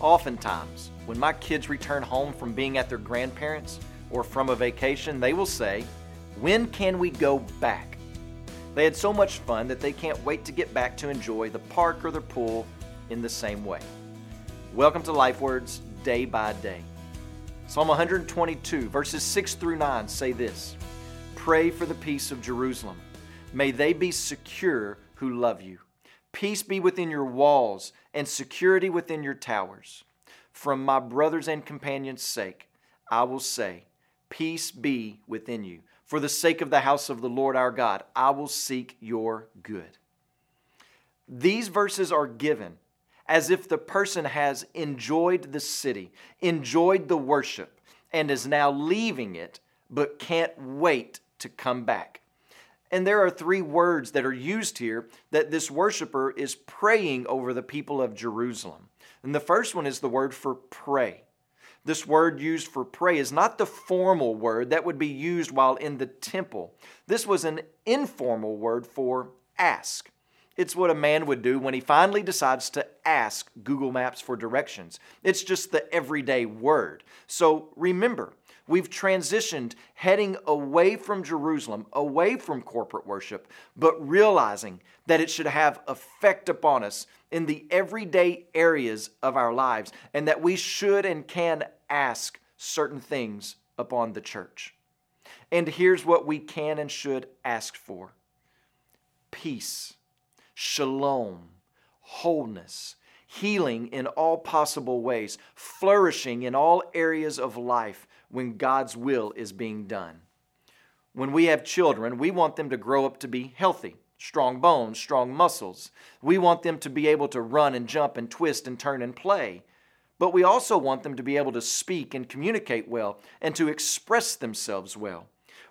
Oftentimes, when my kids return home from being at their grandparents' or from a vacation, they will say, When can we go back? They had so much fun that they can't wait to get back to enjoy the park or the pool in the same way. Welcome to Life Words Day by Day. Psalm 122, verses 6 through 9 say this Pray for the peace of Jerusalem. May they be secure who love you. Peace be within your walls and security within your towers. From my brothers and companions' sake, I will say, Peace be within you. For the sake of the house of the Lord our God, I will seek your good. These verses are given as if the person has enjoyed the city, enjoyed the worship, and is now leaving it, but can't wait to come back. And there are three words that are used here that this worshiper is praying over the people of Jerusalem. And the first one is the word for pray. This word used for pray is not the formal word that would be used while in the temple. This was an informal word for ask. It's what a man would do when he finally decides to ask Google Maps for directions. It's just the everyday word. So remember, we've transitioned heading away from Jerusalem, away from corporate worship, but realizing that it should have effect upon us in the everyday areas of our lives and that we should and can ask certain things upon the church. And here's what we can and should ask for peace shalom, wholeness, healing in all possible ways, flourishing in all areas of life when God's will is being done. When we have children, we want them to grow up to be healthy, strong bones, strong muscles. We want them to be able to run and jump and twist and turn and play. But we also want them to be able to speak and communicate well and to express themselves well.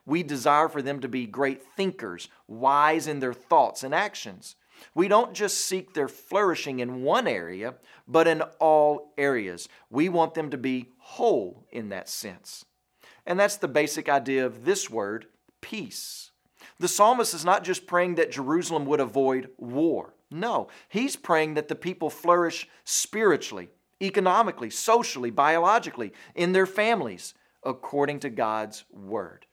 We desire for them to be great thinkers, wise in their thoughts and actions. We don't just seek their flourishing in one area, but in all areas. We want them to be whole in that sense. And that's the basic idea of this word, peace. The psalmist is not just praying that Jerusalem would avoid war. No, he's praying that the people flourish spiritually, economically, socially, biologically, in their families, according to God's word.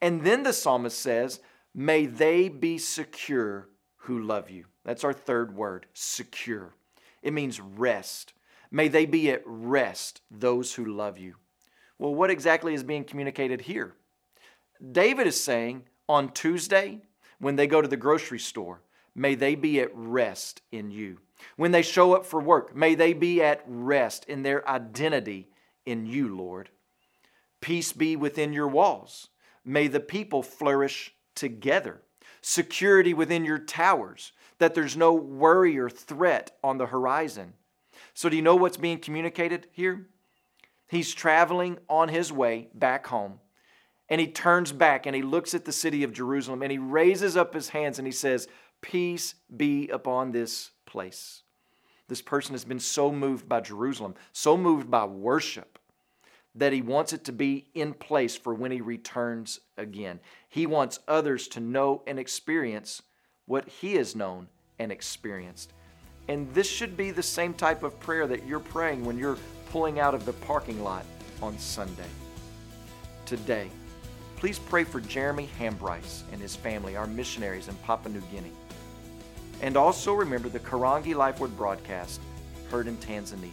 And then the psalmist says, May they be secure who love you. That's our third word, secure. It means rest. May they be at rest, those who love you. Well, what exactly is being communicated here? David is saying on Tuesday, when they go to the grocery store, may they be at rest in you. When they show up for work, may they be at rest in their identity in you, Lord. Peace be within your walls. May the people flourish together security within your towers, that there's no worry or threat on the horizon. So, do you know what's being communicated here? He's traveling on his way back home, and he turns back and he looks at the city of Jerusalem and he raises up his hands and he says, Peace be upon this place. This person has been so moved by Jerusalem, so moved by worship, that he wants it to be in place for when he returns again. He wants others to know and experience what he has known and experienced. And this should be the same type of prayer that you're praying when you're pulling out of the parking lot on Sunday. Today, please pray for Jeremy Hambrice and his family, our missionaries in Papua New Guinea. And also remember the Karangi Life Word broadcast heard in Tanzania.